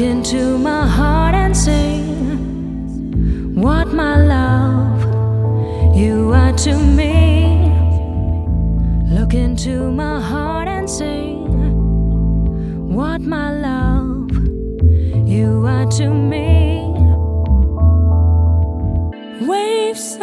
into my heart and sing what my love you are to me. Look into my heart and sing what my love you are to me. Waves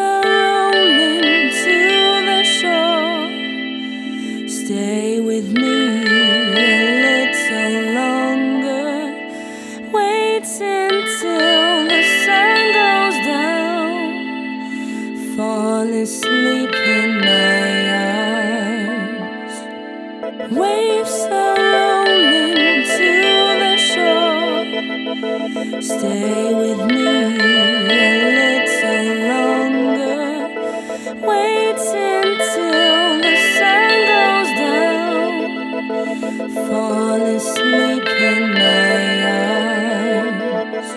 Waves are rolling to the shore. Stay with me a little longer. Wait until the sun goes down. Fall asleep in my arms.